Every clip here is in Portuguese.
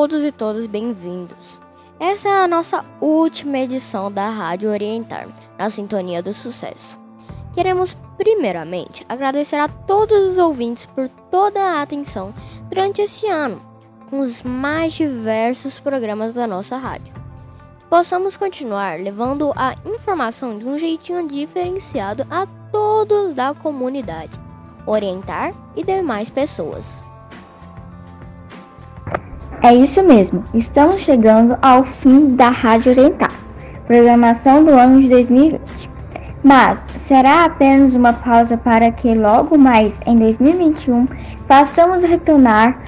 todos e todas bem-vindos. Essa é a nossa última edição da Rádio Orientar, na Sintonia do Sucesso. Queremos, primeiramente, agradecer a todos os ouvintes por toda a atenção durante esse ano, com os mais diversos programas da nossa rádio. Possamos continuar levando a informação de um jeitinho diferenciado a todos da comunidade, orientar e demais pessoas. É isso mesmo, estamos chegando ao fim da Rádio Orientar, programação do ano de 2020. Mas será apenas uma pausa para que logo mais em 2021 possamos retornar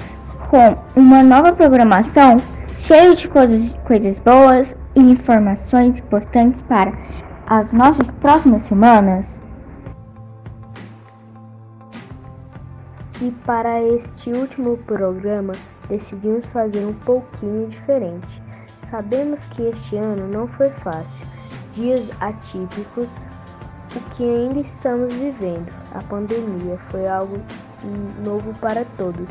com uma nova programação cheia de coisas, coisas boas e informações importantes para as nossas próximas semanas? E para este último programa, decidimos fazer um pouquinho diferente. Sabemos que este ano não foi fácil, dias atípicos, o que ainda estamos vivendo. A pandemia foi algo novo para todos,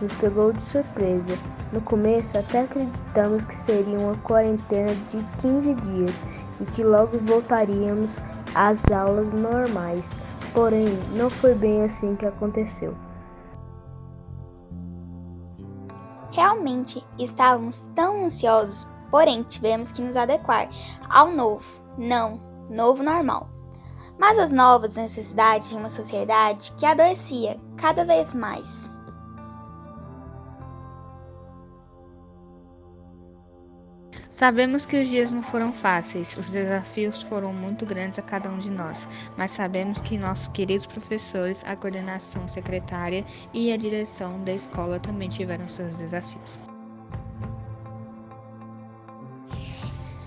nos pegou de surpresa. No começo, até acreditamos que seria uma quarentena de 15 dias e que logo voltaríamos às aulas normais. Porém, não foi bem assim que aconteceu. Realmente estávamos tão ansiosos, porém tivemos que nos adequar ao novo, não novo normal. Mas as novas necessidades de uma sociedade que adoecia cada vez mais. Sabemos que os dias não foram fáceis, os desafios foram muito grandes a cada um de nós, mas sabemos que nossos queridos professores, a coordenação secretária e a direção da escola também tiveram seus desafios.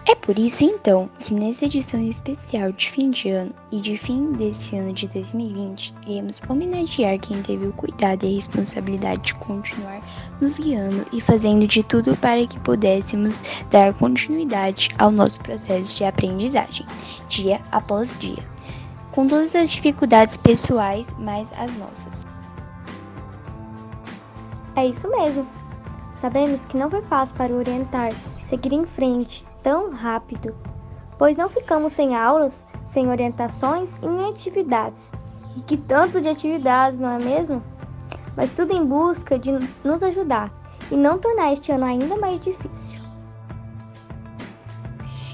É por isso então que nessa edição especial de fim de ano e de fim desse ano de 2020, iremos homenagear quem teve o cuidado e a responsabilidade de continuar nos guiando e fazendo de tudo para que pudéssemos dar continuidade ao nosso processo de aprendizagem, dia após dia, com todas as dificuldades pessoais, mais as nossas. É isso mesmo. Sabemos que não foi fácil para orientar, seguir em frente tão rápido, pois não ficamos sem aulas, sem orientações e nem atividades. E que tanto de atividades, não é mesmo? Mas tudo em busca de nos ajudar e não tornar este ano ainda mais difícil.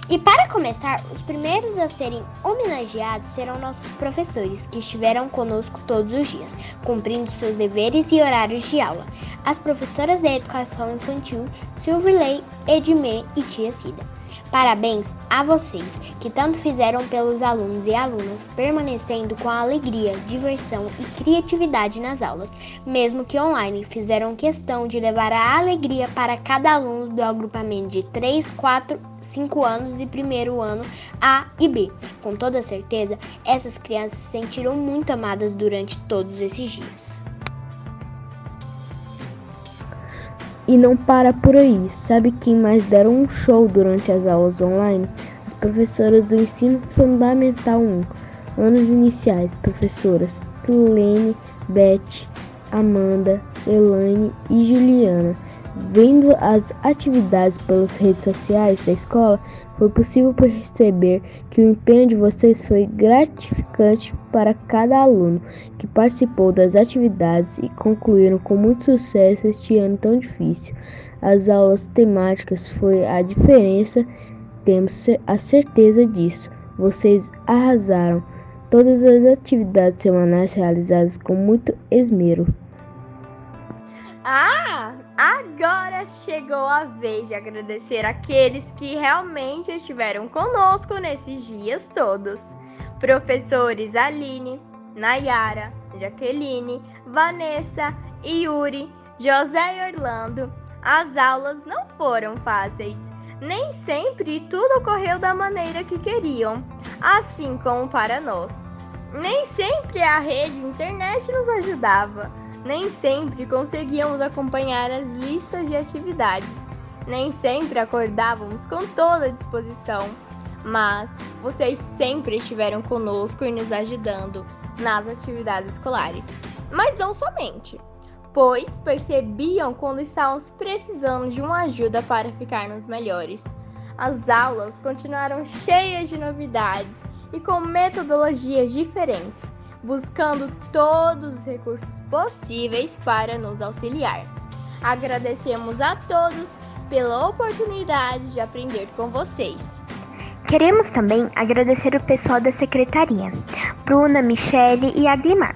E para começar, os primeiros a serem homenageados serão nossos professores, que estiveram conosco todos os dias, cumprindo seus deveres e horários de aula. As professoras da educação infantil, Silverley, Edmê e Tia Cida. Parabéns a vocês que tanto fizeram pelos alunos e alunas, permanecendo com alegria, diversão e criatividade nas aulas, mesmo que online. Fizeram questão de levar a alegria para cada aluno do agrupamento de 3, 4, 5 anos e primeiro ano A e B. Com toda certeza, essas crianças se sentiram muito amadas durante todos esses dias. E não para por aí. Sabe quem mais deram um show durante as aulas online? As professoras do ensino fundamental 1, anos iniciais, professoras Silene, Beth, Amanda, Elaine e Juliana. Vendo as atividades pelas redes sociais da escola, foi possível perceber que o empenho de vocês foi gratificante para cada aluno que participou das atividades e concluíram com muito sucesso este ano tão difícil. As aulas temáticas foi a diferença, temos a certeza disso. Vocês arrasaram. Todas as atividades semanais realizadas com muito esmero. Ah, agora chegou a vez de agradecer aqueles que realmente estiveram conosco nesses dias todos. Professores Aline, Nayara, Jaqueline, Vanessa, Yuri, José e Orlando. As aulas não foram fáceis. Nem sempre tudo ocorreu da maneira que queriam, assim como para nós. Nem sempre a rede internet nos ajudava nem sempre conseguíamos acompanhar as listas de atividades, nem sempre acordávamos com toda a disposição, mas vocês sempre estiveram conosco e nos ajudando nas atividades escolares. Mas não somente. pois percebiam quando estávamos precisando de uma ajuda para ficarmos melhores. As aulas continuaram cheias de novidades e com metodologias diferentes, buscando todos os recursos possíveis para nos auxiliar. Agradecemos a todos pela oportunidade de aprender com vocês. Queremos também agradecer o pessoal da secretaria, Bruna, Michele e Aglimar,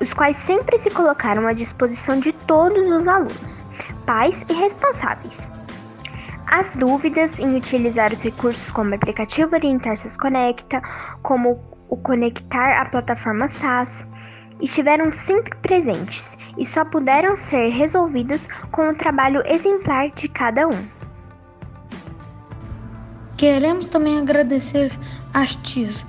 os quais sempre se colocaram à disposição de todos os alunos, pais e responsáveis. As dúvidas em utilizar os recursos como aplicativo Orientar-se Conecta, como o conectar à plataforma SAS, estiveram sempre presentes e só puderam ser resolvidos com o trabalho exemplar de cada um. Queremos também agradecer às tias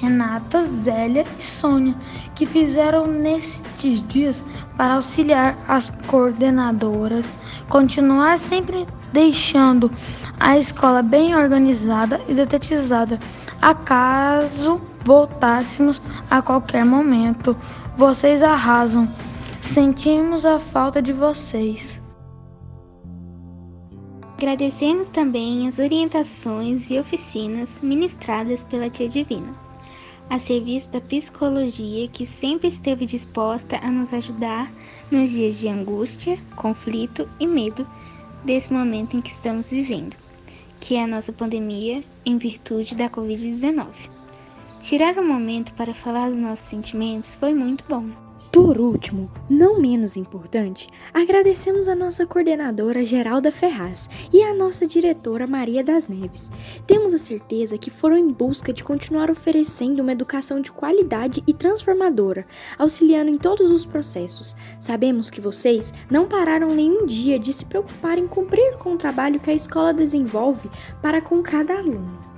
Renata, Zélia e Sônia, que fizeram nestes dias para auxiliar as coordenadoras, continuar sempre deixando a escola bem organizada e detetizada, acaso voltássemos a qualquer momento. Vocês arrasam. Sentimos a falta de vocês. Agradecemos também as orientações e oficinas ministradas pela Tia Divina, a serviço da psicologia que sempre esteve disposta a nos ajudar nos dias de angústia, conflito e medo desse momento em que estamos vivendo, que é a nossa pandemia em virtude da Covid-19. Tirar um momento para falar dos nossos sentimentos foi muito bom. Por último, não menos importante, agradecemos a nossa coordenadora Geralda Ferraz e a nossa diretora Maria das Neves. Temos a certeza que foram em busca de continuar oferecendo uma educação de qualidade e transformadora, auxiliando em todos os processos. Sabemos que vocês não pararam nenhum dia de se preocupar em cumprir com o trabalho que a escola desenvolve para com cada aluno.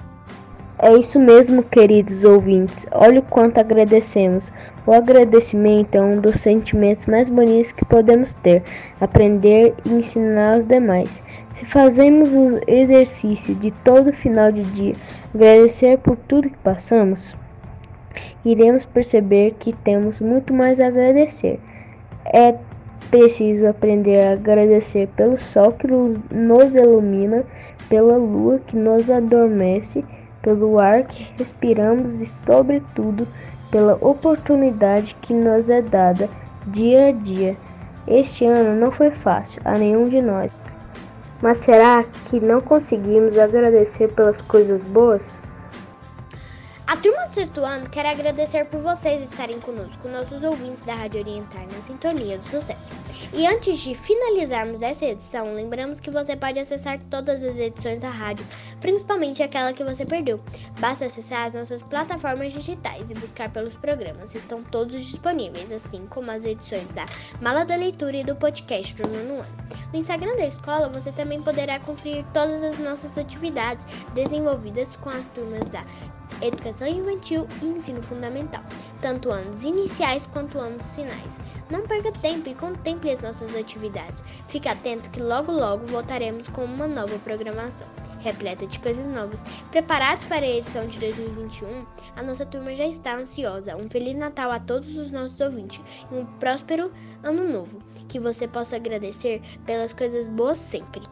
É isso mesmo, queridos ouvintes. Olha o quanto agradecemos. O agradecimento é um dos sentimentos mais bonitos que podemos ter. Aprender e ensinar aos demais. Se fazemos o exercício de todo final de dia, agradecer por tudo que passamos, iremos perceber que temos muito mais a agradecer. É preciso aprender a agradecer pelo sol que nos ilumina, pela lua que nos adormece pelo ar que respiramos e, sobretudo, pela oportunidade que nos é dada dia a dia. Este ano não foi fácil a nenhum de nós. Mas será que não conseguimos agradecer pelas coisas boas? A turma do sexto ano quer agradecer por vocês estarem conosco, nossos ouvintes da Rádio Orientar na Sintonia do Sucesso. E antes de finalizarmos essa edição, lembramos que você pode acessar todas as edições da rádio, principalmente aquela que você perdeu. Basta acessar as nossas plataformas digitais e buscar pelos programas, estão todos disponíveis, assim como as edições da Mala da Leitura e do podcast do nono ano. No Instagram da escola, você também poderá conferir todas as nossas atividades desenvolvidas com as turmas da educação infantil e ensino fundamental, tanto anos iniciais quanto anos finais. Não perca tempo e contemple as nossas atividades. Fique atento que logo logo voltaremos com uma nova programação, repleta de coisas novas. Preparados para a edição de 2021? A nossa turma já está ansiosa. Um feliz Natal a todos os nossos ouvintes e um próspero ano novo. Que você possa agradecer pelas coisas boas sempre.